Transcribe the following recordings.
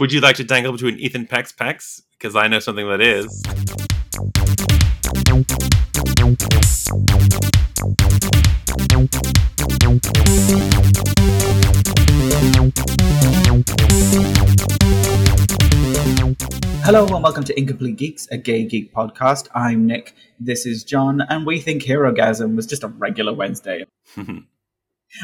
Would you like to dangle between Ethan Peck's pecs? Because I know something that is. Hello and welcome to Incomplete Geeks, a gay geek podcast. I'm Nick, this is John, and we think Herogasm was just a regular Wednesday.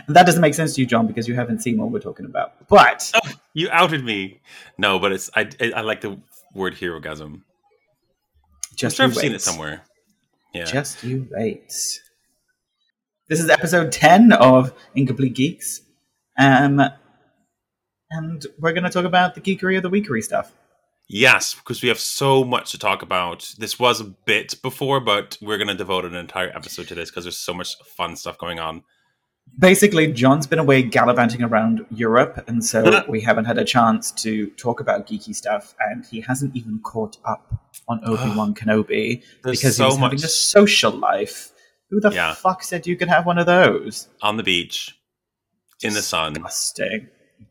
and that doesn't make sense to you, John, because you haven't seen what we're talking about. But Oh, you outed me. No, but it's I. I, like the word herogasm. I'm just sure you I've seen it somewhere. Yeah. Just you wait. This is episode 10 of Incomplete Geeks. Um, and we're going to talk about the geekery of the weekery stuff. Yes, because we have so much to talk about. This was a bit before, but we're going to devote an entire episode to this because there's so much fun stuff going on. Basically, John's been away gallivanting around Europe, and so we haven't had a chance to talk about geeky stuff, and he hasn't even caught up on Obi-Wan Kenobi There's because so he was much having a social life. Who the Yeah. fuck said you could have one of those? on the beach, in the sun. Disgusting.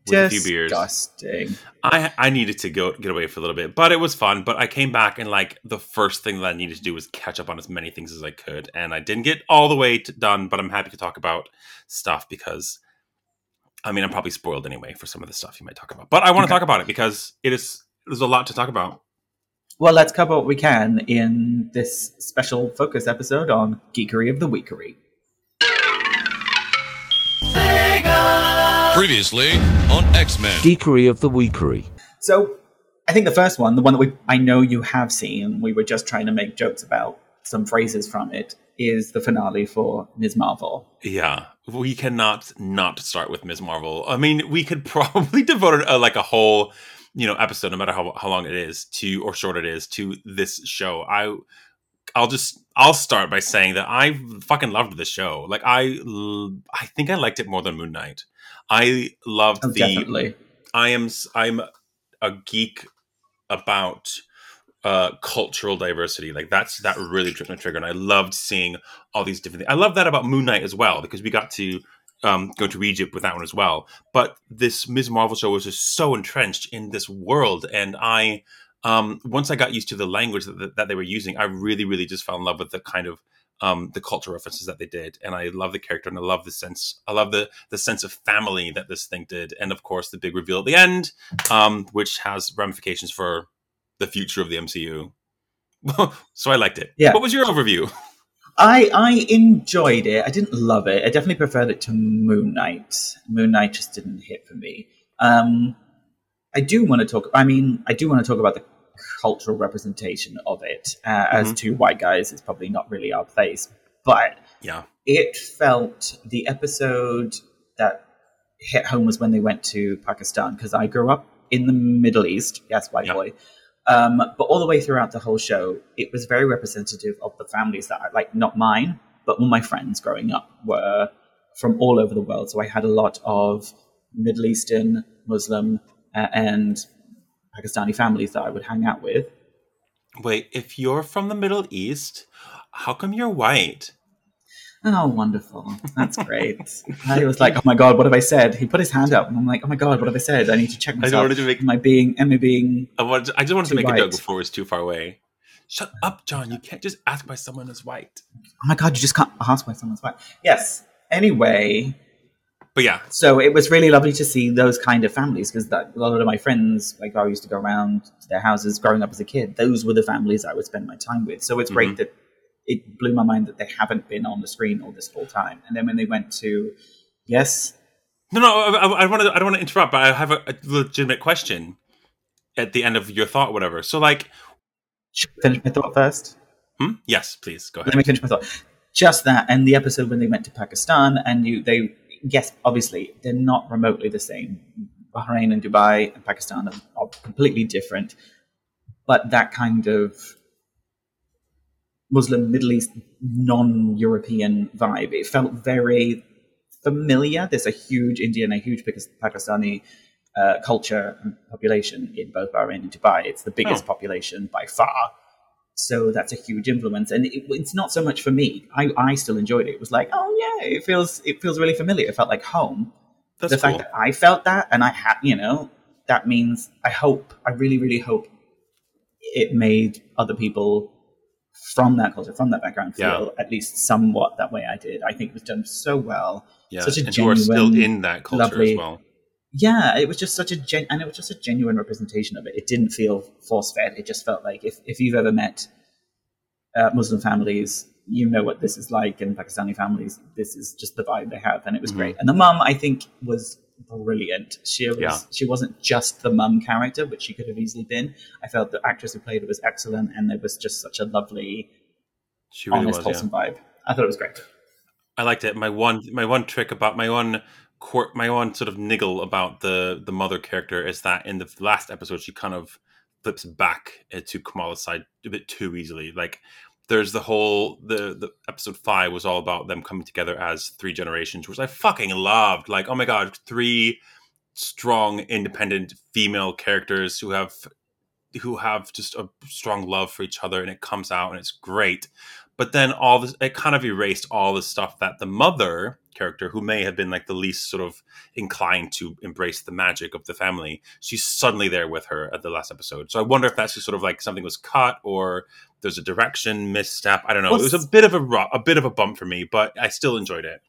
With a few beers. Disgusting. I I needed to go get away for a little bit, but it was fun. But I came back and like the first thing that I needed to do was catch up on as many things as I could, and I didn't get all the way to done. But I'm happy to talk about stuff because, I mean, I'm probably spoiled anyway for some of the stuff you might talk about. But I want to Okay. talk about it because it is there's a lot to talk about. Well, let's cover what we can in this special focus episode on geekery of the weekery. Previously on X Men. Geekery of the Weekery. So, I think the first one, the one that we I know you have seen, we were just trying to make jokes about some phrases from it, is the finale for Ms. Marvel. Yeah, we cannot not start with Ms. Marvel. I mean, we could probably devote a, like a whole, you know, episode, no matter how how long it is, to or short it is, to this show. I, I'll just I'll start by saying that I fucking loved this show. Like I I think I liked it more than Moon Knight. I loved Oh, the. definitely. I am I'm a geek about uh cultural diversity like that's that really tripped my trigger and i loved seeing all these different things i love that about moon knight as well because we got to um go to egypt with that one as well but this ms marvel show was just so entrenched in this world and i um once i got used to the language that, that they were using i really really just fell in love with the kind of um the culture references that they did and i love the character and i love the sense i love the the sense of family that this thing did and of course the big reveal at the end um, which has ramifications for the future of the MCU. so I liked it. Yeah. What was your overview? I I enjoyed it. I didn't love it. I definitely preferred it to Moon Knight. Moon Knight just didn't hit for me. Um, I do want to talk. I mean, I do want to talk about the cultural representation of it. Uh, As Mhm. two white guys, it's probably not really our place, but Yeah. it felt the episode that hit home was when they went to Pakistan because I grew up in the Middle East. Yes, white Yeah. boy. Um, but all the way throughout the whole show, it was very representative of the families that I like, not mine, but all my friends growing up were from all over the world. So I had a lot of Middle Eastern, Muslim, uh, and Pakistani families that I would hang out with. Wait, if you're from the Middle East, how come you're white? Oh, wonderful. That's great. I was like, oh my God, what have I said? He put his hand up, and I'm like, oh my God, what have I said? I need to check I myself. don't wanted to make. Am I being, am I being, I, wanted, I just wanted to make a joke before it was too far away. Shut up, John. You can't just ask why someone is white. oh my God, you just can't ask why someone's white. Yes. Anyway, But yeah, so it was really lovely to see those kind of families because a lot of my friends, like I used to go around to their houses growing up as a kid, those were the families I would spend my time with. So it's Mhm. great that it blew my mind that they haven't been on the screen all this whole time. And then when they went to, yes, no, no. I, I, I want to. I don't want to interrupt, but I have a, a legitimate question at the end of your thought, whatever. So, like, should I finish my thought first? hmm? yes, please go ahead. let me finish my thought. Just that, and the episode when they went to Pakistan, and you, they, yes, obviously they're not remotely the same. Bahrain and Dubai and Pakistan are, are completely different, but that kind of Muslim, Middle East, non-European vibe, it felt very familiar. There's a huge Indian, a huge Pakistani uh, culture and population in both Bahrain and Dubai. It's the biggest Oh. population by far. So that's a huge influence, and it, it's not so much for me. I, I still enjoyed it. It was like, oh yeah, it feels it feels really familiar. It felt like home. That's the cool. fact that I felt that, and I had, you know, that means I hope, I really, really hope it made other people from that culture, from that background, feel at least somewhat that way I did. I think it was done so well. Yeah, Such a and you are still in that culture lovely- as well. Yeah, it was just such a gen- and it was just a genuine representation of it. It didn't feel force fed. It just felt like if if you've ever met uh, Muslim families, you know what this is like, and Pakistani families, this is just the vibe they have, and it was Mhm. great. And the mum, I think, was brilliant. She was Yeah. she wasn't just the mum character, which she could have easily been. I felt the actress who played it was excellent, and there was just such a lovely, She really honest, was. Yeah. wholesome vibe. I thought it was great. I liked it. My one, my one trick about my one, quirk, my one sort of niggle about the the mother character is that in the last episode she kind of flips back uh, to Kamala's side a bit too easily. Like there's the whole the the episode five was all about them coming together as three generations, which I fucking loved. Like oh my god, three strong, independent female characters who have who have just a strong love for each other, and it comes out and it's great but then all this it kind of erased all the stuff that the mother character who may have been like the least sort of inclined to embrace the magic of the family she's suddenly there with her at the last episode so i wonder if that's just sort of like something was cut or there's a direction misstep i don't know Well, it was a bit of a ru- a bit of a bump for me but i still enjoyed it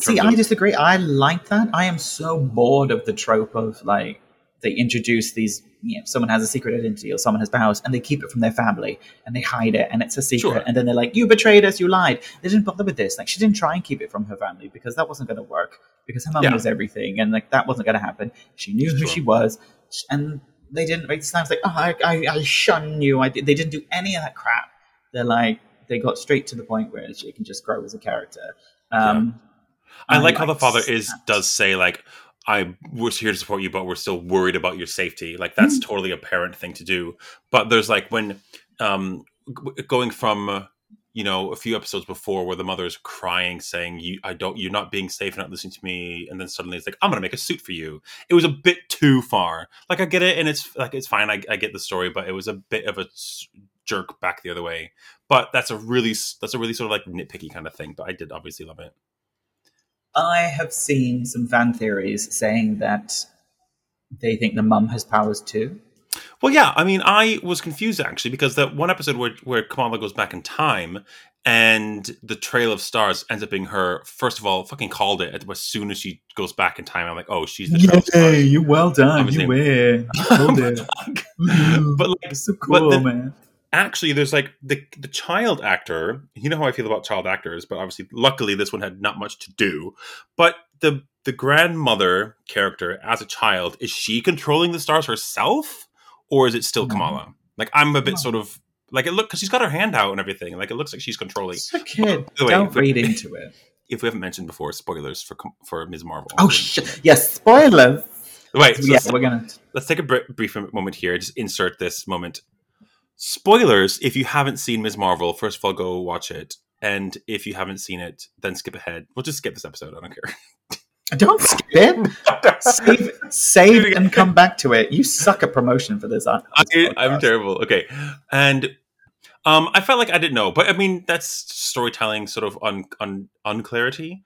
See, terms I disagree. I like that. I am so bored of the trope of like they introduce these. You know, someone has a secret identity or someone has powers, and they keep it from their family and they hide it, and it's a secret. Sure. And then they're like, "You betrayed us. You lied." They didn't bother with this. Like she didn't try and keep it from her family because that wasn't going to work. Because her mum Yeah. knows everything, and like that wasn't going to happen. She knew who she was, and they didn't make sounds like, "Oh, I, I, I shun you." I did. They didn't do any of that crap. They're like they got straight to the point where she can just grow as a character. Um, I like how the father is does say like I was here to support you, but we're still worried about your safety. Like that's Mm-hmm. totally a parent thing to do. But there's like when um g- going from uh, you know a few episodes before where the mother's crying saying you I don't you're not being safe, you're not listening to me, and then suddenly it's like I'm gonna make a suit for you. It was a bit too far. Like I get it, and it's like it's fine. I, I get the story, but it was a bit of a jerk back the other way. But that's a really that's a really sort of like nitpicky kind of thing. But I did obviously love it. I have seen some fan theories saying that they think the mum has powers too. Well, yeah. I mean, I was confused actually because that one episode where where Kamala goes back in time and the Trail of Stars ends up being her. First of all, fucking called it as soon as she goes back in time. I'm like, oh, she's the Trail of Stars. you well done. You win. You killed it. but like, It's so but cool, the- man. Actually, there's like the the child actor. You know how I feel about child actors, but obviously, luckily, this one had not much to do. But the the grandmother character as a child is she controlling the stars herself, or is it still No. Kamala? Like I'm a bit No. sort of like it look because she's got her hand out and everything. Like it looks like she's controlling. It's a kid. Oh, the way, Don't read into it. If we haven't mentioned before, spoilers for for Ms. Marvel. Oh shit! Yes, spoilers. Wait, so yeah, let's, we're gonna. let's take a br- brief moment here. Just insert this moment. Spoilers. If you haven't seen Ms. Marvel, first of all, go watch it. And if you haven't seen it, then skip ahead. We'll just skip this episode. I don't care. Don't skip it. Save, save, and come back to it. You suck at promotion for this. uh, I, I'm terrible. Okay, and um, I felt like I didn't know, but I mean that's storytelling, sort of un, un unclarity.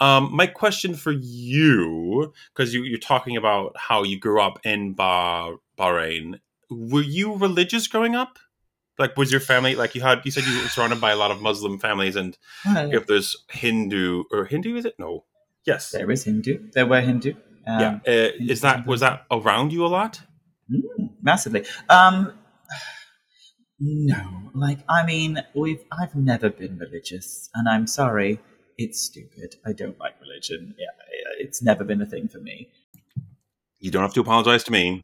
Um, my question for you, because you, you're talking about how you grew up in bah- Bahrain, were you religious growing up? Like, was your family like you had? You said you were surrounded by a lot of Muslim families, and Well, if there's Hindu or Hindu, is it? No. Yes. there is Hindu. There were Hindu. Um, yeah. Uh, is that was that around you a lot? Mm, massively. Um, no, like I mean, we've I've never been religious, and I'm sorry, it's stupid. I don't like religion. Yeah, it's never been a thing for me. You don't have to apologize to me.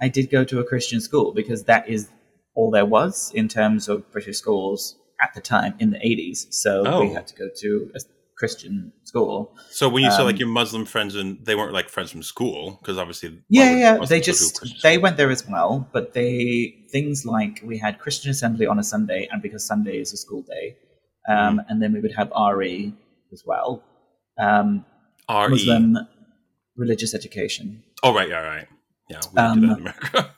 I did go to a Christian school because that is all there was in terms of British schools at the time in the 80s. So we Oh. had to go to a Christian school. So when you say like Um, your Muslim friends and they weren't like friends from school because obviously Yeah, yeah. Muslims They go to a just they went there as well, but they things like we had Christian assembly on a Sunday, and because Sunday is a school day, um, Mm-hmm. and then we would have RE as well, um, RE. Muslim religious education. Oh right, yeah, right. Yeah, we didn't do that Um, in America.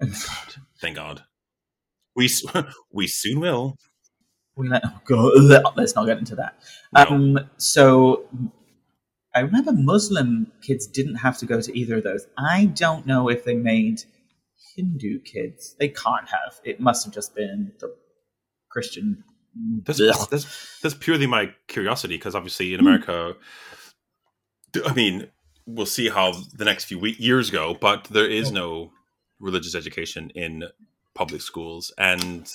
God, thank God. We we soon will. We let oh let's not get into that. No. Um, so I remember Muslim kids didn't have to go to either of those. I don't know if they made Hindu kids. They can't have. It must have just been the Christian. That's, that's, that's purely my curiosity because obviously in Hmm. America, I mean, we'll see how the next few week, years go, but there is no religious education in public schools. And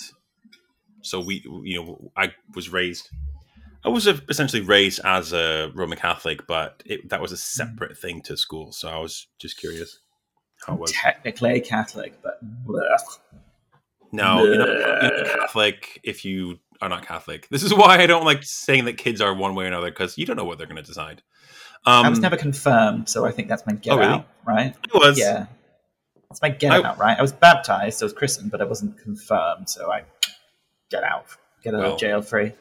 so we, you know, I was raised, I was essentially raised as a Roman Catholic, but it, that was a hmm. separate thing to school. So I was just curious how it was. Technically Catholic, but blech. No, you're not, you're not Catholic if you are not Catholic. This is why I don't like saying that kids are one way or another because you don't know what they're going to decide. Um, I was never confirmed, so I think that's my get Oh, really? out, right? It was. Yeah. That's my get I- out, right? I was baptized, I was christened, but I wasn't confirmed, so I get out. Get out Well. of jail free.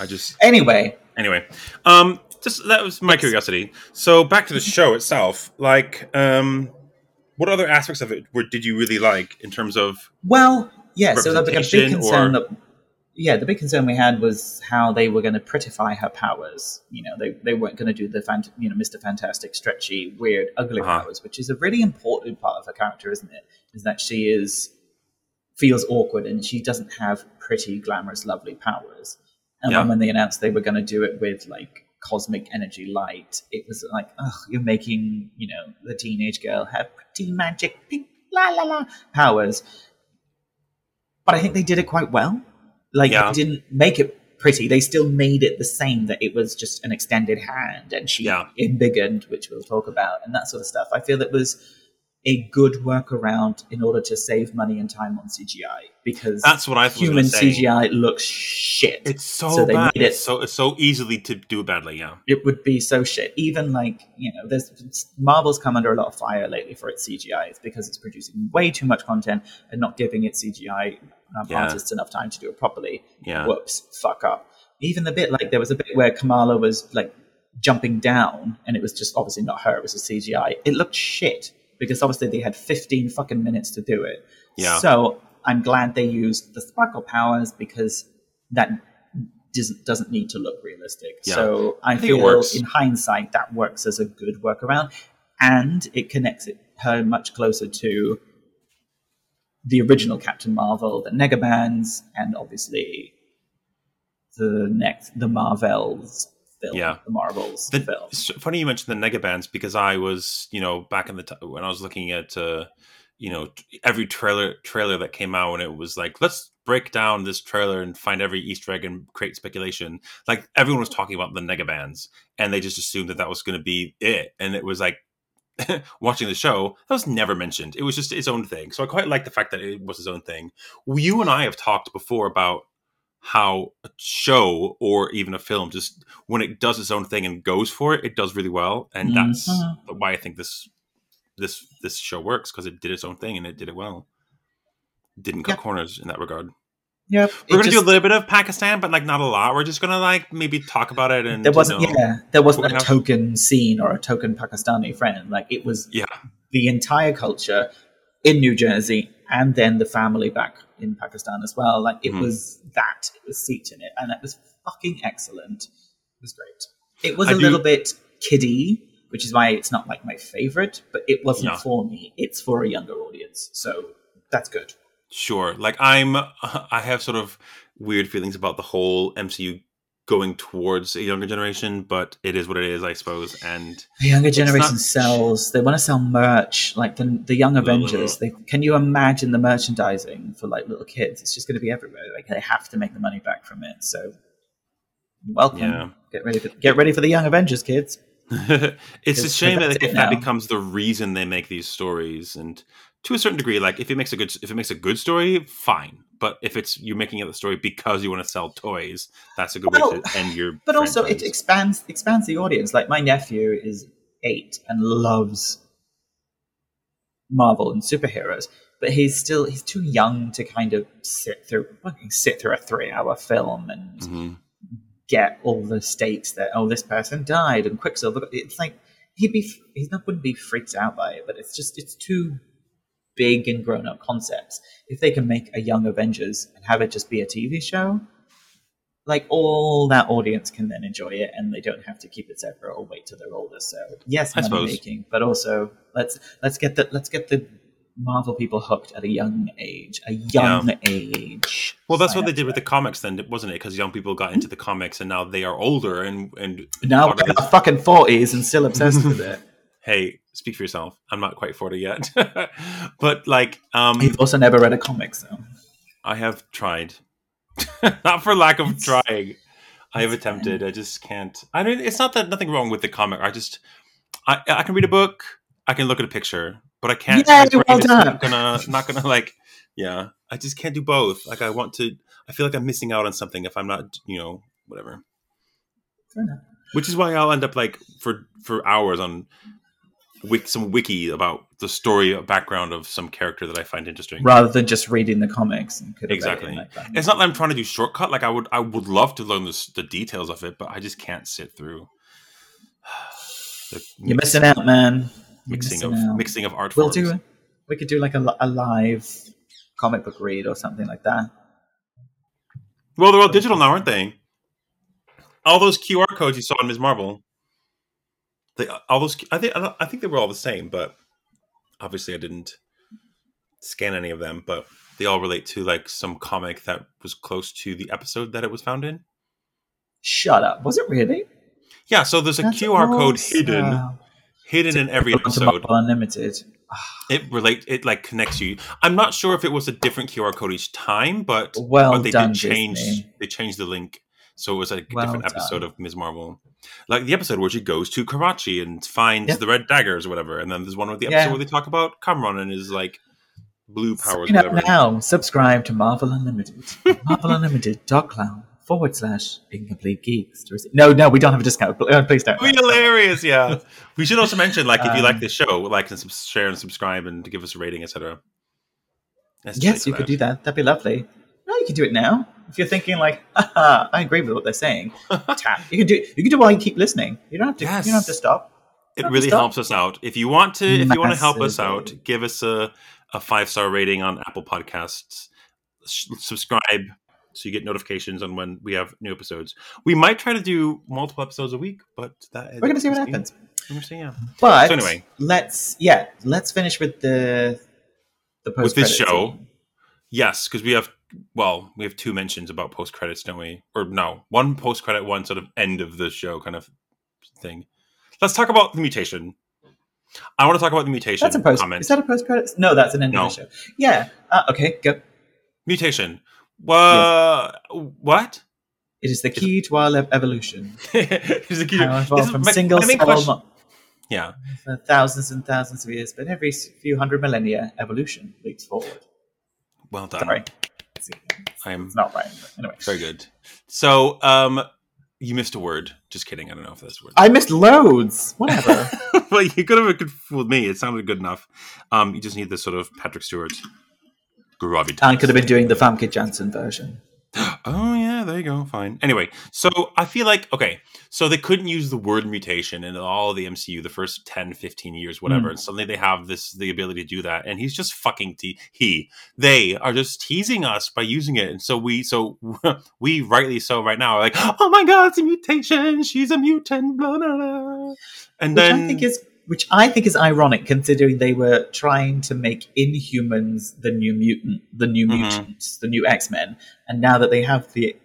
I just Anyway, anyway. Um, just that was my curiosity. So back to the show itself. Like, um, what other aspects of it were did you really like in terms of? well, yeah, so big, a big concern or- that yeah, the big concern we had was how they were going to prettify her powers. You know, they, they weren't going to do the fant- you know Mr. Fantastic, stretchy, weird, ugly Uh-huh. powers, which is a really important part of her character, isn't it? Is that she is feels awkward and she doesn't have pretty, glamorous, lovely powers. And Yeah. then when they announced they were going to do it with like cosmic energy light, it was like, oh, you're making you know the teenage girl have pretty magic pink la la la powers. But I think they did it quite well. Like Yeah. didn't make it pretty; they still made it the same. That it was just an extended hand, and she Yeah. embiggened, which we'll talk about, and that sort of stuff. I feel it was a good workaround in order to save money and time on CGI because That's what I human. CGI looks shit. It's so, So they bad. made it- It's so it's so easily to do it badly. Yeah. it would be so shit. Even like you know, there's Marvel's come under a lot of fire lately for its CGI. It's because it's producing way too much content and not giving its CGI um, Yeah. artists enough time to do it properly. Yeah. Whoops, fuck up. Even the bit like there was a bit where Kamala was like jumping down, and it was just obviously not her; it was a CGI. It looked shit because obviously they had 15 fucking minutes to do it. Yeah. So I'm glad they used the sparkle powers because that doesn't doesn't need to look realistic. Yeah. So I, I feel works. in hindsight that works as a good workaround, and it connects it, her much closer to the original Captain Marvel, the Negabands, and obviously the next the Marvels film, Yeah. the Marvels The- film. It's funny you mentioned the negabands because I was, you know, back in the t- when I was looking at, uh, you know, every trailer trailer that came out, and it was like, let's break down this trailer and find every Easter egg and create speculation. Like everyone was talking about the negabands, and they just assumed that that was going to be it, and it was like. watching the show that was never mentioned it was just its own thing so i quite like the fact that it was its own thing you and i have talked before about how a show or even a film just when it does its own thing and goes for it, it does really well, and that's Mhm. why I think this this this show works because it did its own thing and it did it well. Didn't cut Yeah. corners in that regard. Yep. We're gonna do a little bit of Pakistan, but like not a lot. We're just gonna like maybe talk about it and there wasn't you know, yeah there wasn't a token scene or a token Pakistani friend. Like it was yeah, the entire culture in New Jersey and then the family back in Pakistan as well. Like it Mhm. was that. It was seeped in it. And it was fucking excellent. It was great. It was I a do- little bit kiddie, which is why it's not like my favorite, but it wasn't Yeah. for me. It's for a younger audience. So that's good. sure. Like I'm, I have sort of weird feelings about the whole MCU going towards a younger generation, but it is what it is, I suppose. And The younger generation not- sells. They want to sell merch, like the the young Avengers. They can you imagine the merchandising for like little kids? It's just going to be everywhere. Like they have to make the money back from it. So, welcome. Yeah. Get ready for get ready for the young Avengers, kids. it's a shame that like, it if that becomes the reason they make these stories and to a certain degree like if it makes a good if it makes a good story fine but if it's you're making it the story because you want to sell toys that's a good Well, way to end your But also, it expands expands the audience. Like my nephew is eight and loves Marvel and superheroes, but he's still he's too young to kind of sit through sit through a three hour film and Mhm. get all the stakes that oh this person died and Quicksilver. It's like he'd be he not wouldn't be freaked out by it, but it's just it's too big and grown up concepts. If they can make a young Avengers and have it just be a TV show, like all that audience can then enjoy it, and they don't have to keep it separate or wait till they're older. So yes, I money suppose. making, but also let's let's get the let's get the Marvel people hooked at a young age, a young age. Well, that's what they did with the comics, then, wasn't it? Because young people got into the comics, and now they are older, and and Now we're in our fucking forties and still obsessed with it. hey, speak for yourself. I'm not quite forty yet, but like, um, You've also never read a comic, so I have tried, not for lack of trying. I have it's fine. attempted. I just can't. I mean, it's not that nothing wrong with the comic. I just, I, I can read a book. I can look at a picture, but I can't. Brain well done. Not gonna, not gonna like. Yeah, I just can't do both. Like, I want to. I feel like I'm missing out on something if I'm not, you know, whatever. fair enough. Which is why I'll end up like for for hours on wik- some wiki about the story background of some character that I find interesting. rather than just reading the comics. And could it Exactly. like. It's not that I'm trying to do shortcut. Like I would, I would love to learn this, the details of it, but I just can't sit through. You're missing out, man. You're mixing of out. mixing of art We'll forms. do. We could do like a, a live comic book read or something like that. Well, they're all digital now, aren't they? All those QR codes you saw in Ms. Marvel, they all those. I think I think they were all the same, but obviously I didn't scan any of them. But they all relate to like some comic that was close to the episode that it was found in. Shut up. Was it really? Yeah, so there's a That's QR code awesome. hidden hidden in every episode. Unlimited. Ah. It relate it like connects you. I'm not sure if it was a different QR code each time, but Well but they done, did change Disney. they changed the link so it was like a Well different episode of Ms. Marvel. Like the episode where she goes to Karachi and finds Yeah. the red daggers or whatever, and then there's one with the Yeah. episode where they talk about Cameron and his like blue powers. Sign up now. Subscribe to Marvel Unlimited. MarvelUnlimited.cloud forward slash incomplete geeks. No, no, we don't have a discount. Uh, Please don't. It'd be hilarious, yeah. we should also mention, like, if you like Um, this show, like and share and subscribe and give us a rating, etc. Yes, you could do that. That'd be lovely. You can do it now. If you're thinking like, I agree with what they're saying, tap. You can do. You can do it while you keep listening. You don't have to. Yes. You don't have to stop. it really helps us out. If you want to, if you want to help us out, give us a, a five star rating on Apple Podcasts. S- subscribe so you get notifications on when we have new episodes. We might try to do multiple episodes a week, but that We're gonna see what happens. We're gonna yeah. But So anyway. let's yeah, let's finish with the the post With this show, yes, because we have well, we have two mentions about post credits, don't we? Or no, one post credit, one sort of end of the show kind of thing. Let's talk about the mutation. I want to talk about the mutation. That's a post. comment. Is that a post credits? No, that's an end No. of the show. Yeah. Uh, okay. Go. mutation. Wha- What? It is the key to our le- evolution. Here's the key. How evolved is from my- single my cell mo- Yeah, for thousands and thousands of years, but every few hundred millennia, evolution leaps forward. well done. Sorry, it's I'm not right. Anyway, very good. So, um, you missed a word. Just kidding. I don't know if that's a word. I missed loads. Whatever. well, you could have fooled me. It sounded good enough. Um, you just need this sort of Patrick Stewart gravitas. I could have been doing the Famke Janssen version. You go. Fine. Anyway, so I feel like okay, so they couldn't use the word mutation in all the MCU the first 10, 15 years, whatever. Mm. And suddenly they have this the ability to do that, and he's just fucking te- he they are just teasing us by using it, and so we so we rightly so right now are like, oh my god, it's a mutation. She's a mutant. Blah blah blah. And Which then I think is which I think is ironic, considering they were trying to make Inhumans the new mutant, the new Mhm. mutants, the new X Men, and now that they have the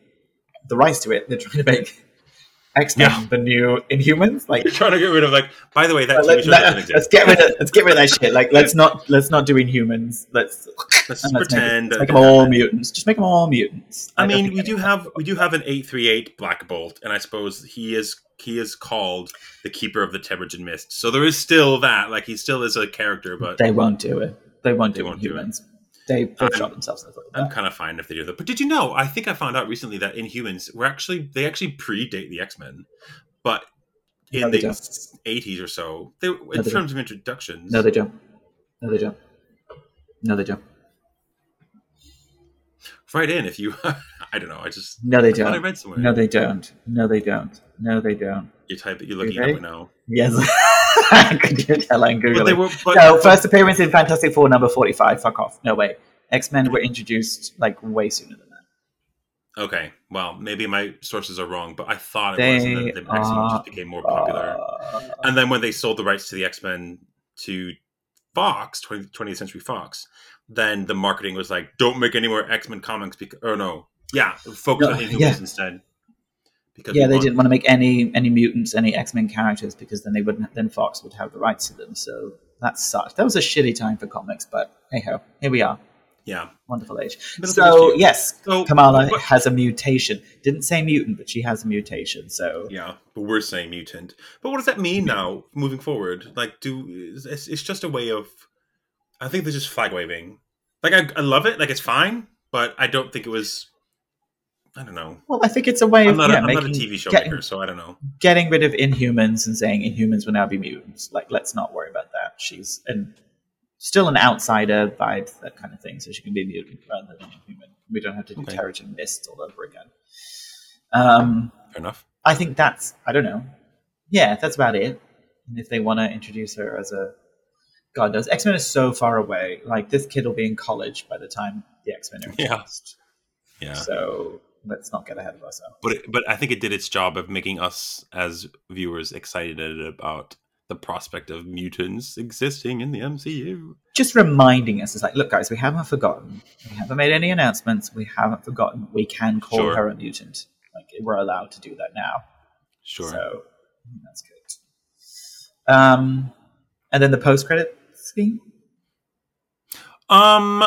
the rights to it, they're trying to make X Men Yeah. the new Inhumans. Like, you're trying to get rid of like. By the way, that let, TV show doesn't us get rid of let's get rid of that shit. Like, let's not let's not do Inhumans. Let's Let's just let's pretend. let's make them all mutants. Just make them all mutants. I don't mean, we do have we do have an eight three eight Black Bolt, and I suppose he is he is called the Keeper of the Terrigen Mist. So there is still that, like he still is a character, but They won't do it. They won't They do won't do. Inhumans. They shot themselves in the foot. I'm kind of fine if they do that. But did you know? I think I found out recently that Inhumans were actually they actually predate the X Men, but in No, the don't. eighties or so, they in they terms of introductions. No, they don't. No, they don't. No, they don't. right in if you. I don't know. I just No, they I thought I don't. read somewhere. No, they don't. No, they don't. No, they don't. you type it. You're looking at it now. Yes. Could you tell I'm But they were. But, no, first appearance in Fantastic Four number 45. Fuck off. No way. X Men were introduced like way sooner than that. Okay, well, maybe my sources are wrong, but I thought it was, and They the X Men just became more popular. Uh, And then when they sold the rights to the X Men to Fox, 20, 20th Century Fox, then the marketing was like, "Don't make any more X Men comics." Because, or no, yeah, focus No, on Inhumans yeah. instead. Because yeah, they want- didn't want to make any any mutants, any X Men characters, because then they wouldn't. Then Fox would have the rights to them. So that sucked. That was a shitty time for comics, but hey ho, here we are. Yeah, Wonderful age. Middle So yes, So- Kamala but- has a mutation. Didn't say mutant, but she has a mutation. So yeah, but we're saying mutant. But what does that mean now, moving forward? Like, do it's, it's just a way of. I think they're just flag waving. Like, I, I love it. Like, it's fine, but I don't think it was. I don't know. well, I think it's a way I'm of not, yeah, a, I'm not a making- TV show getting, maker, so I don't know. getting rid of Inhumans and saying Inhumans will now be mutants. Like, let's not worry about that. She's and still an outsider vibe, that kind of thing. So she can be mutant rather than a human. We don't have to do Okay. Terrigen Mist all over again. Um, Fair enough. I think that's I don't know. Yeah, that's about it. And if they want to introduce her as a God knows, X Men is so far away. Like this kid will be in college by the time the X Men are Yeah. Yeah. So let's not get ahead of ourselves. but it, but I think it did its job of making us as viewers excited about the prospect of mutants existing in the MCU. Just reminding us, it's like, look, guys, we haven't forgotten. We haven't made any announcements. We haven't forgotten. We can call Sure. her a mutant. Like we're allowed to do that now. Sure. So that's good. Um, and then the post credit scene. Um,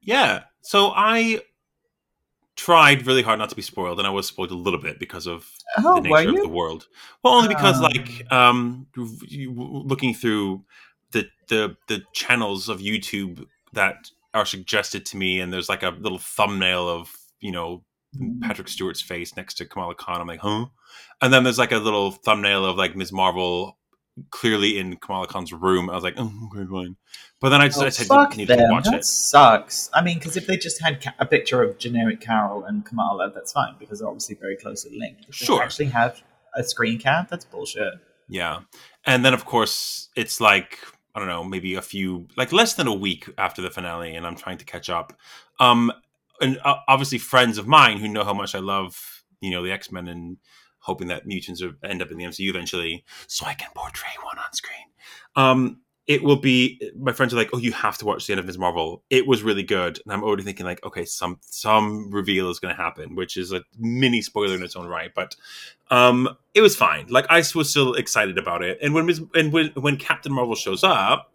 yeah. So I tried really hard not to be spoiled, and I was spoiled a little bit because of Oh, the nature of the world. Well, only because Um. like um, looking through the the the channels of YouTube that are suggested to me, and there's like a little thumbnail of you know Patrick Stewart's face next to Kamala Khan. I'm like, huh? And then there's like a little thumbnail of like Ms. Marvel clearly in Kamala Khan's room. I was like, oh, okay, fine. But then I just Oh, I said, fuck need them. to watch that it. sucks. I mean, because if they just had ca- a picture of generic Carol and Kamala, that's fine because they're obviously very closely linked. If they Sure. actually have a screen cap, that's bullshit. Yeah. And then, of course, it's like, I don't know, maybe a few, like less than a week after the finale, and I'm trying to catch up. Um, and uh, obviously, friends of mine who know how much I love, you know, the X Men and hoping that mutants end up in the MCU eventually, so I can portray one on screen. Um, it will be my friends are like, "Oh, you have to watch the end of Ms. Marvel." It was really good, and I'm already thinking like, "Okay, some some reveal is going to happen," which is a mini spoiler in its own right. But um, it was fine. Like I was still excited about it, and when Ms. and when when Captain Marvel shows up,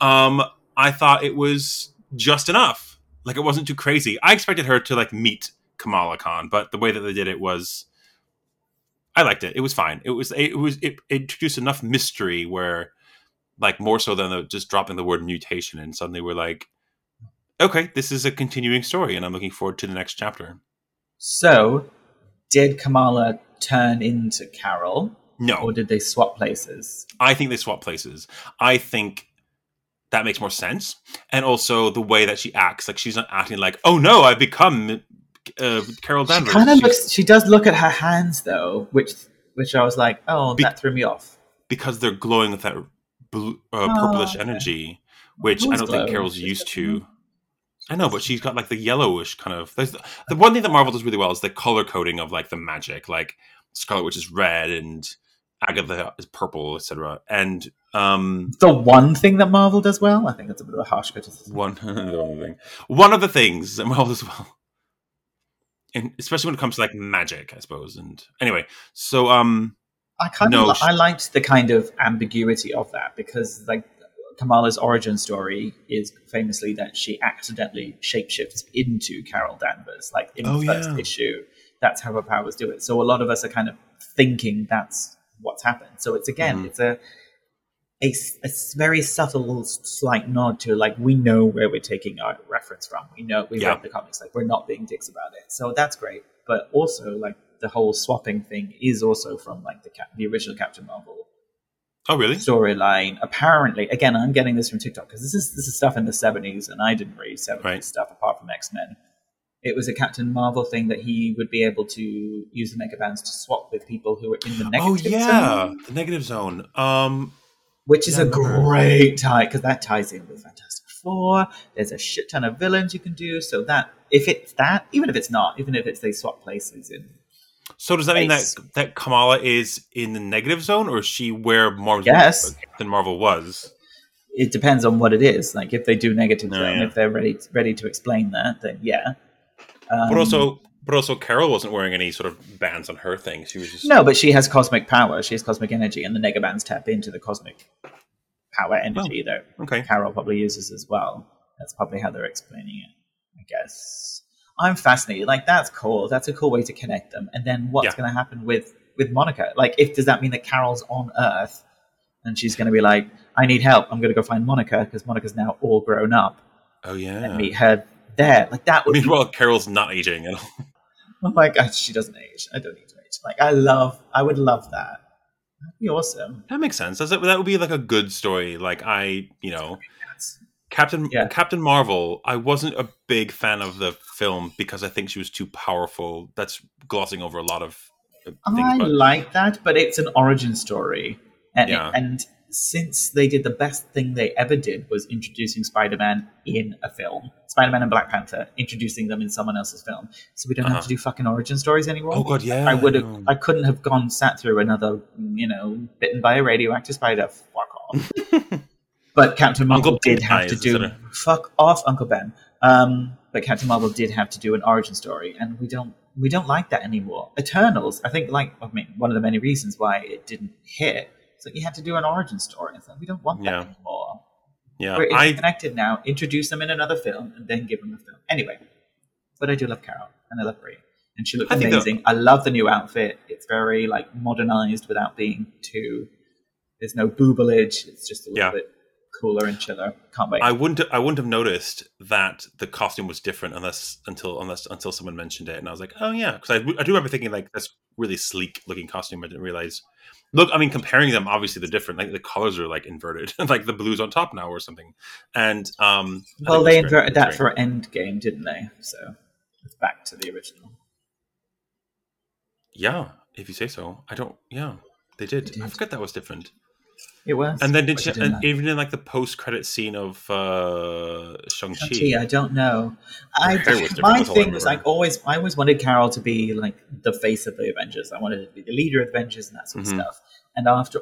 um, I thought it was just enough. Like it wasn't too crazy. I expected her to like meet Kamala Khan, but the way that they did it was, I liked it. It was fine. It was it was it, it introduced enough mystery where, like more so than the, just dropping the word mutation, and suddenly we're like, okay, this is a continuing story, and I'm looking forward to the next chapter. So, did Kamala turn into Carol, No, or did they swap places? I think they swap places. I think that makes more sense, and also the way that she acts, like she's not acting like, "Oh no, I've become uh, Carol She kind of looks. She does look at her hands though, which which I was like, oh, Be- that threw me off. because they're glowing with that blue, uh, Oh, purplish okay. energy, which I don't glowing? think Carol's used to. I know, but she's got like the yellowish kind of. There's the, the one thing that Marvel does really well is the color coding of like the magic, like Scarlet Witch is red and Agatha is purple, etc. And um, The one thing that Marvel does well, I think that's a bit of a harsh criticism. one the one thing, one of the things that Marvel does well, and especially when it comes to like magic, I suppose. And anyway, so um, I kind No, of she- I liked the kind of ambiguity of that because like Kamala's origin story is famously that she accidentally shapeshifts into Carol Danvers, like in Oh, the first yeah. issue. That's how her powers do it. So a lot of us are kind of thinking that's what's happened. So it's again, Mhm. it's a, a a very subtle, slight nod to like we know where we're taking our reference from. We know we Yeah. read the comics, like we're not being dicks about it. So that's great. But also like the whole swapping thing is also from like the cap- the original Captain Marvel oh really? storyline. Apparently, again, I'm getting this from TikTok because this is this is stuff in the 70s, and I didn't read 70s Right. stuff apart from X Men. It was a Captain Marvel thing that he would be able to use the negabands to swap with people who were in the negative zone. Oh yeah, zone, the negative zone. Um, which is Yeah, a great tie because that ties in with Fantastic Four. There's a shit ton of villains you can do. So that if it's that, even if it's not, even if it's they swap places in So does that mean that that Kamala is in the negative zone, or is she where Marvel Yes. than Marvel was? it depends on what it is. Like if they do negative Oh, zone, yeah. if they're ready ready to explain that, then yeah. Um, But also, but also, Carol wasn't wearing any sort of bands on her thing. She was just no, but she has cosmic power. She has cosmic energy, and the negabands tap into the cosmic power Oh. energy that okay. Carol probably uses as well. That's probably how they're explaining it. I guess I'm fascinated. Like that's cool. That's a cool way to connect them. And then what's Yeah. going to happen with with Monica? Like, if does that mean that Carol's on Earth and she's going to be like, "I need help. I'm going to go find Monica because Monica's now all grown up." Oh yeah. and meet her there. Like that would be Meanwhile, Carol's not aging at all. Oh my god, she doesn't age. I don't need to age. Like I love I would love that. That'd be awesome. That makes sense. Does that, that would be like a good story. Like I, you know, Captain Yeah. Captain Marvel. I wasn't a big fan of the film because I think she was too powerful. That's glossing over a lot of uh, things. I but like that, but it's an origin story. And Yeah. and since they did the best thing they ever did was introducing Spider-Man in a film. Spider-Man and Black Panther, introducing them in someone else's film. So we don't have Uh-huh. to do fucking origin stories anymore. oh god, yeah. I would have know. I couldn't have gone sat through another, you know, bitten by a radioactive spider. Fuck off. but Captain Marvel Uncle Ben did have to do fuck off, Uncle Ben. Um, but Captain Marvel did have to do an origin story, and we don't we don't like that anymore. Eternals, I think, like I mean, one of the many reasons why it didn't hit. So you had to do an origin story. It's like we don't want that Yeah. anymore. yeah, We're I interconnected now. Introduce them in another film, and then give them a film. Anyway, but I do love Carol, and I love Brie, and she looks I think amazing. I love the new outfit. It's very like modernized without being too. There's no boobalage. It's just a little Yeah. bit cooler and chiller. Can't wait. I wouldn't I wouldn't have noticed that the costume was different unless until unless until someone mentioned it, and I was like, oh yeah, because I, I do remember thinking like that's really sleek looking costume. I didn't realize. Look, I mean, comparing them, obviously they're different. Like the colors are like inverted, like the blues on top now or something. And um, well, they inverted that for Endgame, didn't they? So it's back to the original. yeah, if you say so. I don't. Yeah, they did. They I did. forgot that was different. It was. And then did Which she, and even in like the post credit scene of uh, Shang Chi. I don't know. I, was my that's all I thing was like always. I always wanted Carol to be like the face of the Avengers. I wanted her to be the leader of the Avengers and that sort of Mhm. stuff. And after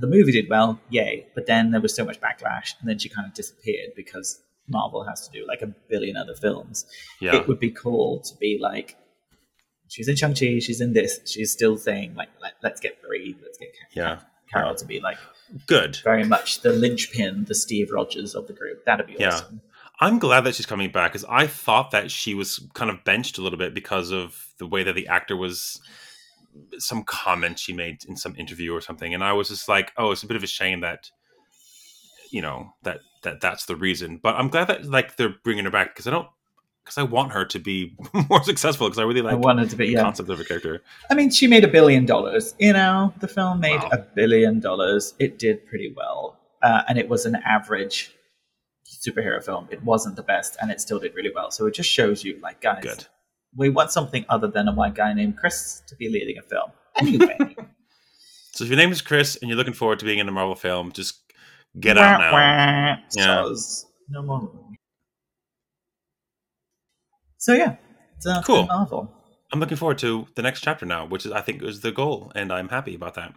the movie did well, yay! But then there was so much backlash, and then she kind of disappeared because Marvel has to do like a billion other films. Yeah, It would be cool to be like. She's in Shang Chi. She's in this. She's still saying like, Let, "Let's get Brie. Let's get yeah, Carol to be like good. very much the linchpin, the Steve Rogers of the group. That'd be Yeah. awesome. I'm glad that she's coming back because I thought that she was kind of benched a little bit because of the way that the actor was. Some comment she made in some interview or something, and I was just like, "Oh, it's a bit of a shame that, you know, that that that's the reason." But I'm glad that like they're bringing her back because I don't because I want her to be more successful because I really I like wanted to be the yeah. concept of her character. I mean, she made a billion dollars. You know, the film made Wow. a billion dollars. It did pretty well, uh, and it was an average superhero film. It wasn't the best, and it still did really well. So it just shows you, like, guys, Good. we want something other than a white guy named Chris to be leading a film. Anyway, So if your name is Chris and you're looking forward to being in a Marvel film, just get out now. Wah, wah. Yeah. Soz. no more. So yeah, it's uh, Cool. Marvel. I'm looking forward to the next chapter now, which is I think is the goal, and I'm happy about that.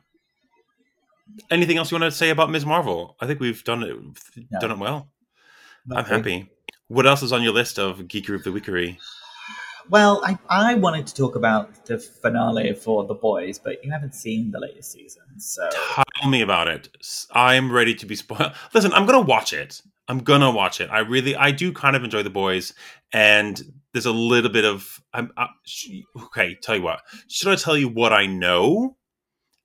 Anything else you want to say about Ms. Marvel? I think we've done it No. done it well. I'm happy. What else is on your list of Geekery of the Weekery? Well, I, I wanted to talk about the finale for The Boys, but you haven't seen the latest season, so Tell me about it. I'm ready to be spoiled. Listen, I'm gonna watch it. I'm gonna watch it. I really, I do kind of enjoy the boys, and there's a little bit of. I'm uh, sh- okay. Tell you what. Should I tell you what I know,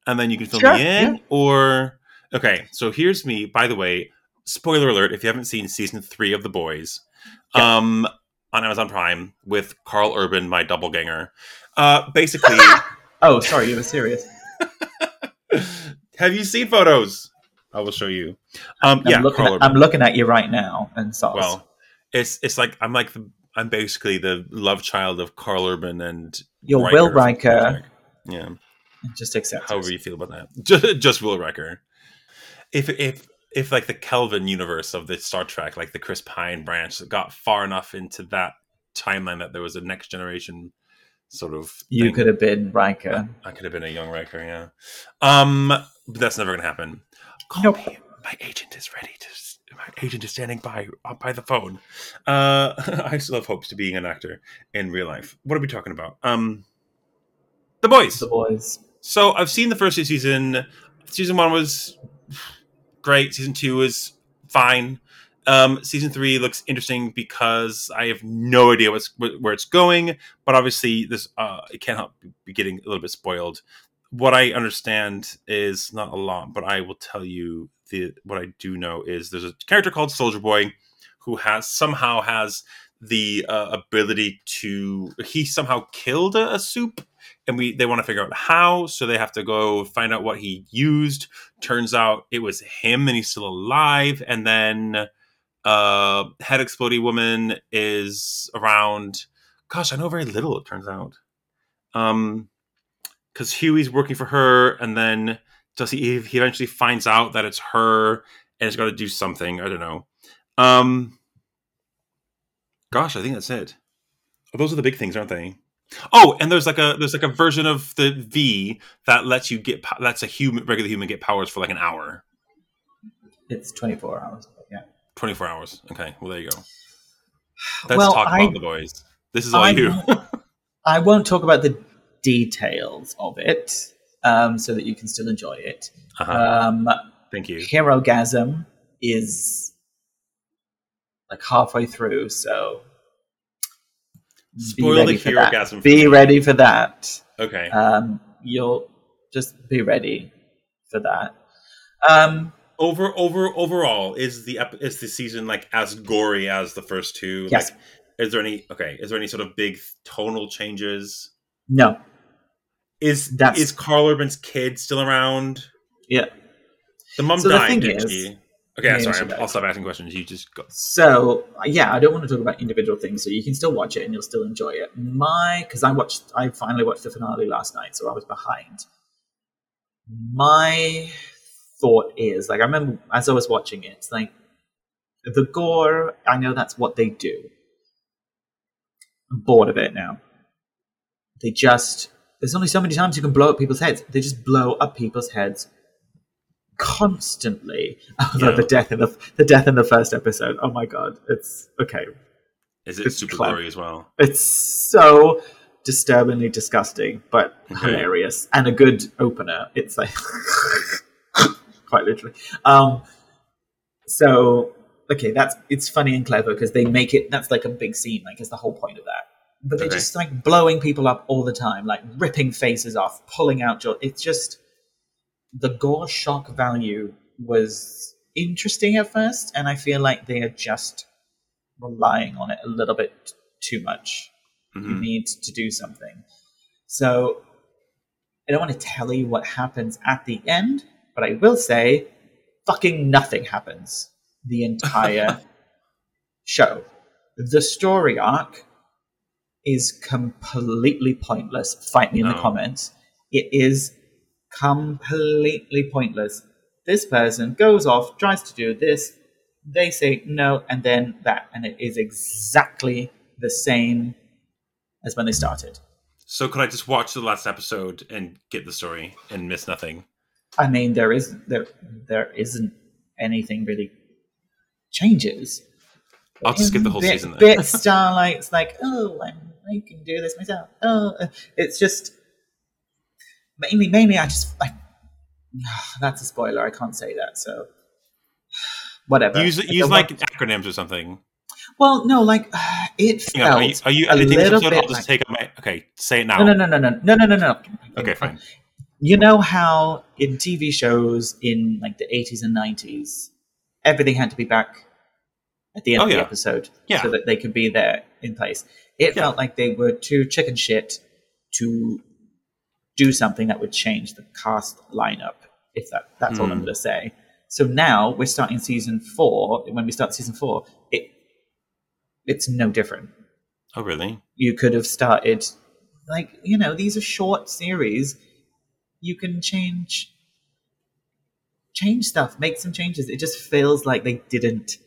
and then you can fill Sure, me in, yeah. or okay? So here's me. By the way, spoiler alert: if you haven't seen season three of the boys, Yeah. um, on Amazon Prime with Carl Urban, my doppelganger. Uh, basically, oh, sorry, you were serious. have you seen photos? I will show you. Um, I'm yeah, looking Carl at, Urban. I'm looking at you right now, and sauce. Well, it's it's like I'm like the I'm basically the love child of Carl Urban and You're Will from Riker. Yeah, just accept however it. you feel about that, just, just Will Riker. If if if like the Kelvin universe of the Star Trek, like the Chris Pine branch, got far enough into that timeline that there was a next generation sort of. You thing. could have been Riker. I could have been a young Riker, yeah. Um, but that's never gonna happen. Call Nope. me. My agent is ready to. My agent is standing by uh, by the phone. Uh, I still have hopes to being an actor in real life. What are we talking about? Um, the boys. The boys. So I've seen the first season. Season one was great. Season two is fine. Um, season three looks interesting because I have no idea what's where it's going. But obviously, this uh, it can't help be getting a little bit spoiled. What I understand is not a lot, but I will tell you the what I do know is there's a character called Soldier Boy who has somehow has the uh, ability to he somehow killed a, a soup and we they want to figure out how so they have to go find out what he used. Turns out it was him and he's still alive and then uh head exploding woman is around gosh i know very little it turns out. Um because Hughie's working for her and then does he he eventually finds out that it's her and it's got to do something i don't know. Um gosh i think that's it. Those are the big things aren't they Oh, and there's like a there's like a version of the V that lets you get lets a human regular human get powers for like an hour, It's 24 hours. Yeah. twenty four hours. Okay, well there you go. Let's Well, talk I- about the boys. This is all I you. I won't talk about the details of it, um, so that you can still enjoy it. uh-huh. Um, Thank you. Herogasm is like halfway through, so Spoil the for that. Be ready for that. Okay. Um, you'll just be ready for that. Um, over over overall is the ep- is the season like as gory as the first two? Yes. Like, is there any okay? Is there any sort of big tonal changes? no, Is That's- is Karl Urban's kid still around? yeah. The mom So the died, thing didn't is- she? Okay, Yeah, sorry. I'm- died. I'll stop asking questions. You just go. So yeah, I don't want to talk about individual things, so you can still watch it and you'll still enjoy it. My because I watched, I finally watched the finale last night, so I was behind. My thought is like I remember as I was watching it, it's like the gore. I know that's what they do. I'm bored of it now. They just there's only so many times you can blow up people's heads. They just blow up people's heads constantly. Yeah. the death in the the death in the first episode. Oh my god, it's okay. Is it It's super clever. gory as well? It's so disturbingly disgusting, but Okay. hilarious and a good opener. It's like quite literally. Um, so okay, that's it's funny and clever because they make it. That's like a big scene. Like it's the whole point of that. But they're Okay. just like blowing people up all the time, like ripping faces off, pulling out jaw. It's just the gore shock value was interesting at first, and I feel like they are just relying on it a little bit too much. You Mhm. need to do something. So I don't want to tell you what happens at the end, but I will say fucking nothing happens the entire show. The story arc is completely pointless. Fight me in the comments. It is completely pointless. This person goes off, tries to do this, they say no, and then that, and it is exactly the same as when they started. So could I just watch the last episode and get the story and miss nothing? I mean, there is there there isn't anything really changes. I'll just skip the whole bit, season then. Bit Starlight's like, oh, I'm, I can do this myself. Oh, uh, it's just mainly, mainly, I just I, that's a spoiler. I can't say that, so whatever. Use Like, use like want- acronyms or something. well, no, like it Hang on, are you, felt are you a little episode? I'll bit just like- take up my okay. Say it now. no, no, no, no, no, no, no, no, no. Okay, fine. You know how in TV shows in like the 80s and 90s, everything had to be back at the end Oh, of the yeah. episode Yeah. so that they could be there in place. It Yeah. felt like they were too chicken shit to do something that would change the cast lineup. If that that's all I'm Hmm. going to say. So now we're starting season four. When we start season four, it it's no different Oh really? you could have started like you know these are short series you can change change stuff, make some changes. It just feels like they didn't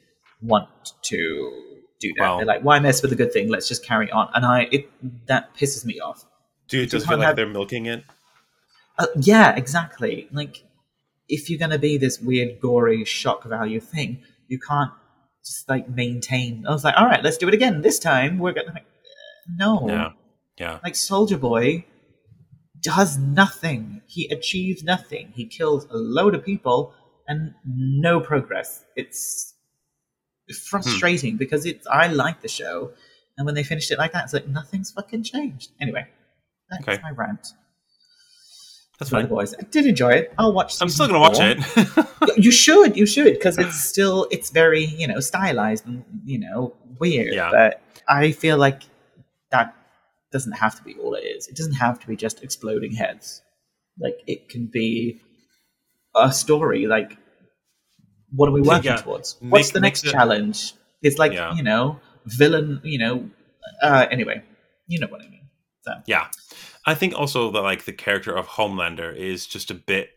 want to do that. Well- They're like, why mess with a good thing? Let's just carry on. And I, it that pisses me off. Do it You just feel like have- they're milking it? Uh, yeah, exactly. Like, if you're gonna be this weird, gory shock value thing, you can't just like maintain. I was like, all right, let's do it again. This time we're gonna. Like, no, Yeah. Yeah. like Soldier Boy does nothing. He achieves nothing. He kills a load of people and no progress. It's frustrating Hmm. because it's. I like the show, and when they finished it like that, it's like nothing's fucking changed. Anyway, that's Okay. my rant. That's fine. Boys. I did enjoy it. I'll watch. I'm still gonna watch it. You should, you should, because it's still it's very you know stylized and you know weird. Yeah. But I feel like that doesn't have to be all it is. It doesn't have to be just exploding heads. Like it can be a story. Like what are we working Yeah. towards? Make- What's the next the- challenge? It's like Yeah. you know villain. You know. Uh, anyway, you know what I mean. So Yeah. I think also that like the character of Homelander is just a bit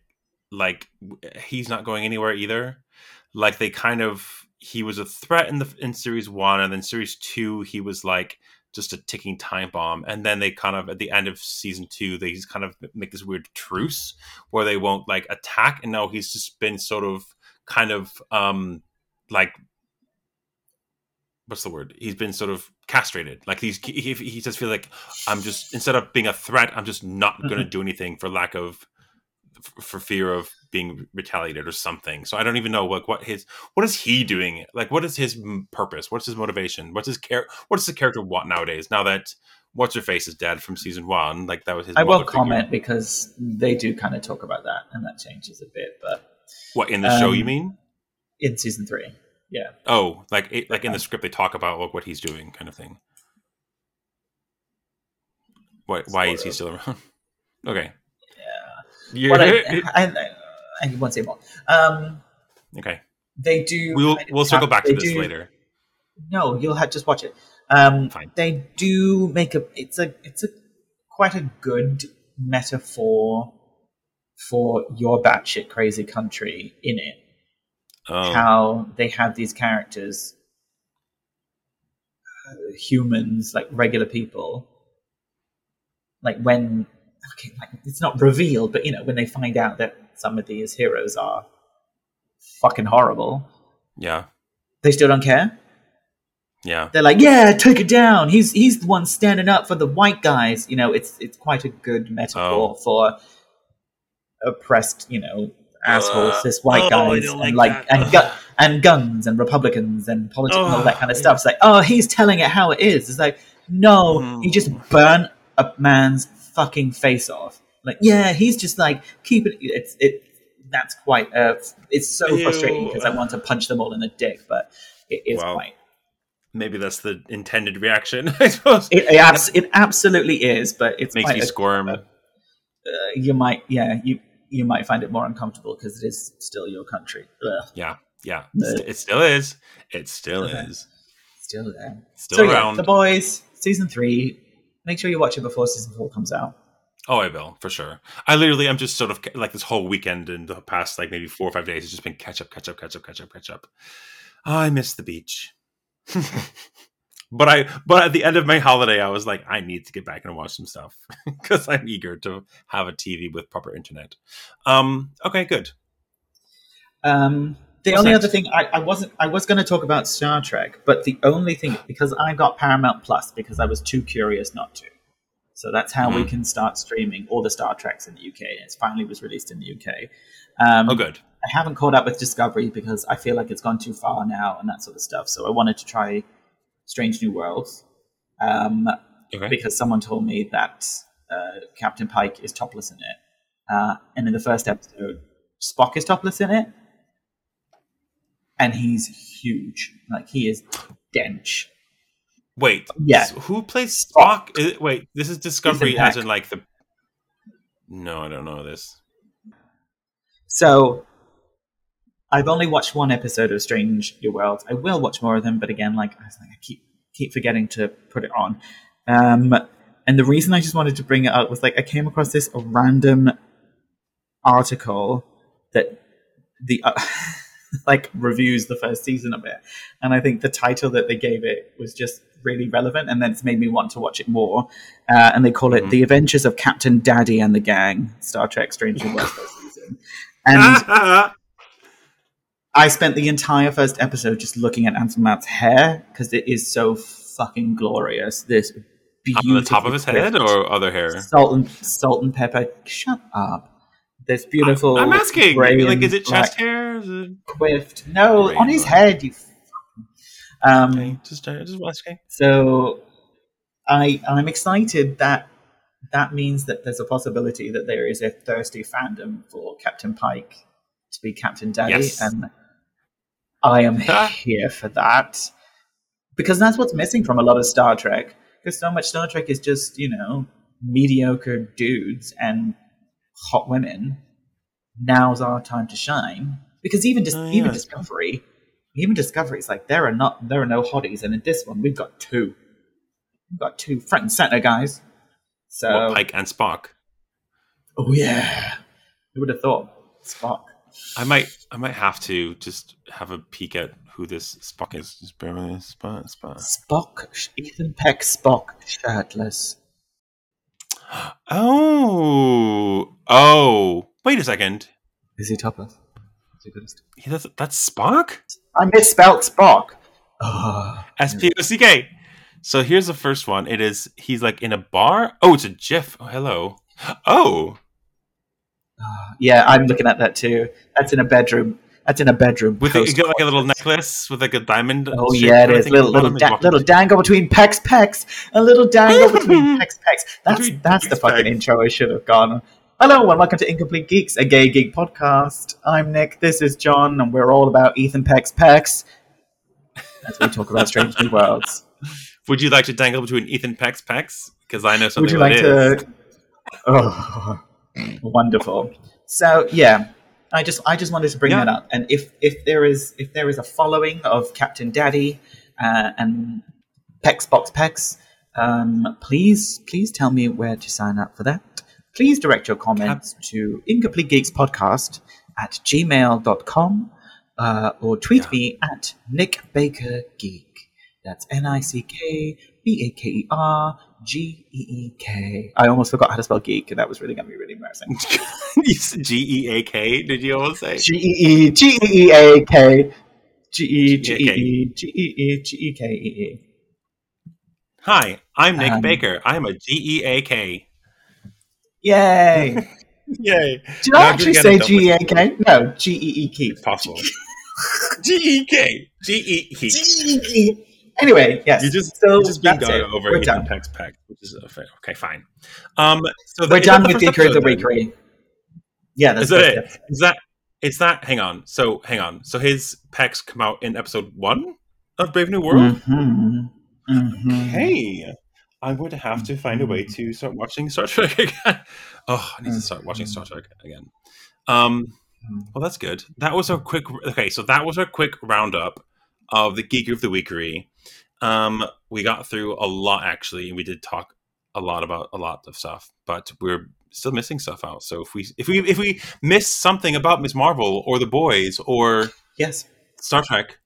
like he's not going anywhere either. Like they kind of he was a threat in the in series 1 and then series 2 he was like just a ticking time bomb and then they kind of at the end of season 2 they just kind of make this weird truce where they won't like attack and now he's just been sort of kind of um like what's the word? He's been sort of castrated. Like he's he, he just feels like i'm just instead of being a threat i'm just not going to do anything for lack of for fear of being retaliated or something. So i don't even know what what his what is he doing? Like what is his purpose? What's his motivation? What's his care what does the character want nowadays now that what's her face is dead from season one? Like that was his I will figure. comment because they do kind of talk about that, and that changes a bit. But what in the show you Um, mean? in season three, yeah. oh like it, like in the script they talk about like, what he's doing kind of thing why, why is he still around okay Yeah. yeah What I, I, I, I won't say more. Um, okay they do. we'll of we'll circle back to this do- later No, you'll have just watch it. Um, Fine. They do make a. It's a. It's a quite a good metaphor for your batshit crazy country in it. Oh How they have these characters, uh, humans like regular people. Like when, okay, like it's not revealed, but you know when they find out that some of these heroes are fucking horrible, yeah they still don't care. yeah they're like, yeah, take it down. He's he's the one standing up for the white guys. You know, it's it's quite a good metaphor Oh. for oppressed, you know, assholes, Uh, cis white oh, guys, and like like and gu- and guns and Republicans and politics and all that kind of Oh, stuff. It's like, oh, he's telling it how it is. It's like, no, Hmm. he just burnt a man's fucking face off. Like, yeah, he's just like keeping it. it's it. That's quite. Uh, it's so Ew. frustrating because I want to punch them all in the dick, but it is Wow. quite. maybe that's the intended reaction i suppose It, it, abs- it absolutely is, but it makes me a- squirm uh, you might, yeah, you you might find it more uncomfortable because it is still your country. Ugh, yeah yeah No. it still is it still Okay. is still there. still so yeah, around the boys, season three. Make sure you watch it before season four comes out. Oh, I will for sure. I literally, I'm just sort of like this whole weekend and the past like maybe four or five days has just been catch up, catch up, catch up, catch up, catch up. Oh, I miss the beach. but I, but at the end of my holiday, I was like, I need to get back and watch some stuff because I'm eager to have a TV with proper internet. Um, okay, good. Um, the What's only next? other thing I, I wasn't I was going to talk about Star Trek, but the only thing because I got Paramount Plus because I was too curious not to. So that's how we Mhm. can start streaming all the Star Treks in the UK. It finally was released in the UK. Um, Oh, good. I haven't caught up with Discovery because I feel like it's gone too far now and that sort of stuff. So I wanted to try Strange New Worlds um, Okay. because someone told me that uh, Captain Pike is topless in it. Uh, and in the first episode, Spock is topless in it. And he's huge. Like, he is dench. Wait. Yeah. Who plays Spock? It- wait, this is Discovery as in like the. No, I don't know this. So I've only watched one episode of Strange New Worlds. I will watch more of them, but again, like I, was like, I keep keep forgetting to put it on. Um, and the reason I just wanted to bring it up was like I came across this random article that the uh, like reviews the first season of it, and I think the title that they gave it was just really relevant, and then it's made me want to watch it more. Uh, and they call it Mhm. "The Adventures of Captain Daddy and the Gang: Star Trek: Strange New Worlds" season. And I spent the entire first episode just looking at Anson Mount's hair because it is so fucking glorious. This on the top of his head beautiful or other hair? salt and salt and pepper. Shut up. This beautiful. I'm asking. gray Like, is it chest hair? Is it... quiffed? No, on his head. You. fucking- Um. Okay, just, uh, just asking. So, I I'm excited that that means that there's a possibility that there is a thirsty fandom for Captain Pike to be Captain Daddy, Yes. and I am here for that because that's what's missing from a lot of Star Trek. Because so much Star Trek is just you know mediocre dudes and hot women. Now's our time to shine. Because even dis- Oh, yeah. even Discovery, even Discovery is like there are not there are no hotties, and in this one we've got two. We've got two front and center guys. So Well, Pike and Spock. oh yeah, who would have thought Spock? I might, I might have to just have a peek at who this Spock is. Just bear with me. Spock, Spock. Spock, Ethan Peck, Spock, shirtless. Oh, oh. Wait a second. Is he topless? Is he good? Yeah, that's, that's Spock. I misspelled Spock. Oh, S P O C K. So here's the first one. It is he's like in a bar. Oh, it's a GIF. Oh, hello. Oh, Ah, yeah, I'm looking at that too. That's in a bedroom. That's in a bedroom. with a, you got like a little necklace with like a diamond. Oh yeah, it is little little da- little dangle between pecs pecs, a little dangle between pecs pecs. That's Between that's the fucking pecs. intro I should have gone. Hello and welcome to Incomplete Geeks, a gay geek podcast. I'm Nick. This is Jon, and we're all about Ethan Peck's pecs as we talk about Strange New Worlds. Would you like to dangle between Ethan Peck's pecs? Because I know something. Would you like to? Oh, wonderful. So yeah, I just I just wanted to bring Yeah. that up. And if if there is if there is a following of Captain Daddy uh, and Pex Box Pex, um, please please tell me where to sign up for that. Please direct your comments to Incomplete Geeks Podcast at gmail.com uh, or tweet Yeah. me at Nick Baker Geek. That's N I C K B A K E R G E E K. I almost forgot how to spell geek, and that was really going to be really embarrassing. G E A K? Did you almost say? G E E G E E A K G E G E E G E E G E K E E. Hi, I'm Nick Um, Baker. I'm a G E A K. Yay! Yay! Did I actually say G E A K? No, G E E K. Possible. G E K. G E G E. E E. Anyway, yes. You just so you just being that's gone it. over We're done. Peck's peck, which is okay. Fine. Um, so We're done with Geekery of the then? Yeah, that's Is that it? Is that is that? Hang on. So hang on. So his pecs come out in episode one of Brave New World. Mhm. Mhm. Hey, I'm going to have to find a way to start watching Star Trek again. Oh, I need to start watching Star Trek again. Um, well, that's good. That was a quick. Okay, so that was a quick roundup of the Geek of the Weekery. Um, we got through a lot actually, and we did talk a lot about a lot of stuff, but we're still missing stuff out. So if we if we if we miss something about Miss Marvel or the boys or Yes. Star Trek,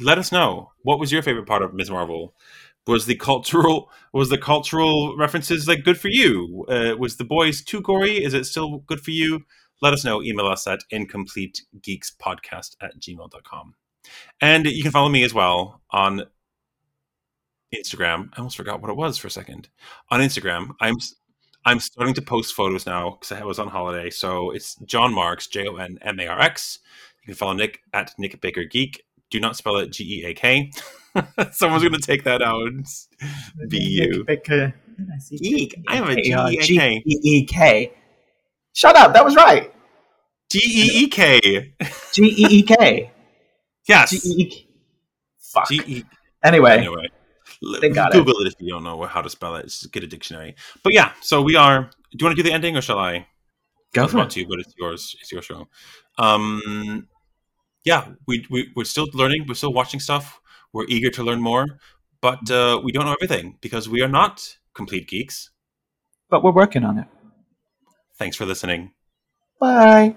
let us know. What was your favorite part of Miss Marvel? Was the cultural was the cultural references like good for you? Uh, was the boys too gory? Is it still good for you? Let us know. Email us at incompletegeekspodcast at gmail.com. And you can follow me as well on Instagram. I almost forgot what it was for a second. On Instagram, I'm I'm starting to post photos now because I was on holiday. So it's Jon Marx, J O N M A R X. You can follow Nick at Nick Baker Geek. Do not spell it G E A K. Someone's going to take that out. Be you. Baker. Geek. I am a uh, G E G-E-A-K. E K. Shut up. That was right. G E E K. G E E K. Yes. G E E K. Fuck. G E. Anyway, Anyway, They got Google it. if you don't know how to spell it. Just get a dictionary. But yeah, so we are. Do you want to do the ending or shall I? go for it. to, you, but it's yours. It's your show. Um, yeah, we, we we're still learning. We're still watching stuff. We're eager to learn more, but uh, we don't know everything because we are not complete geeks. But we're working on it. Thanks for listening. Bye.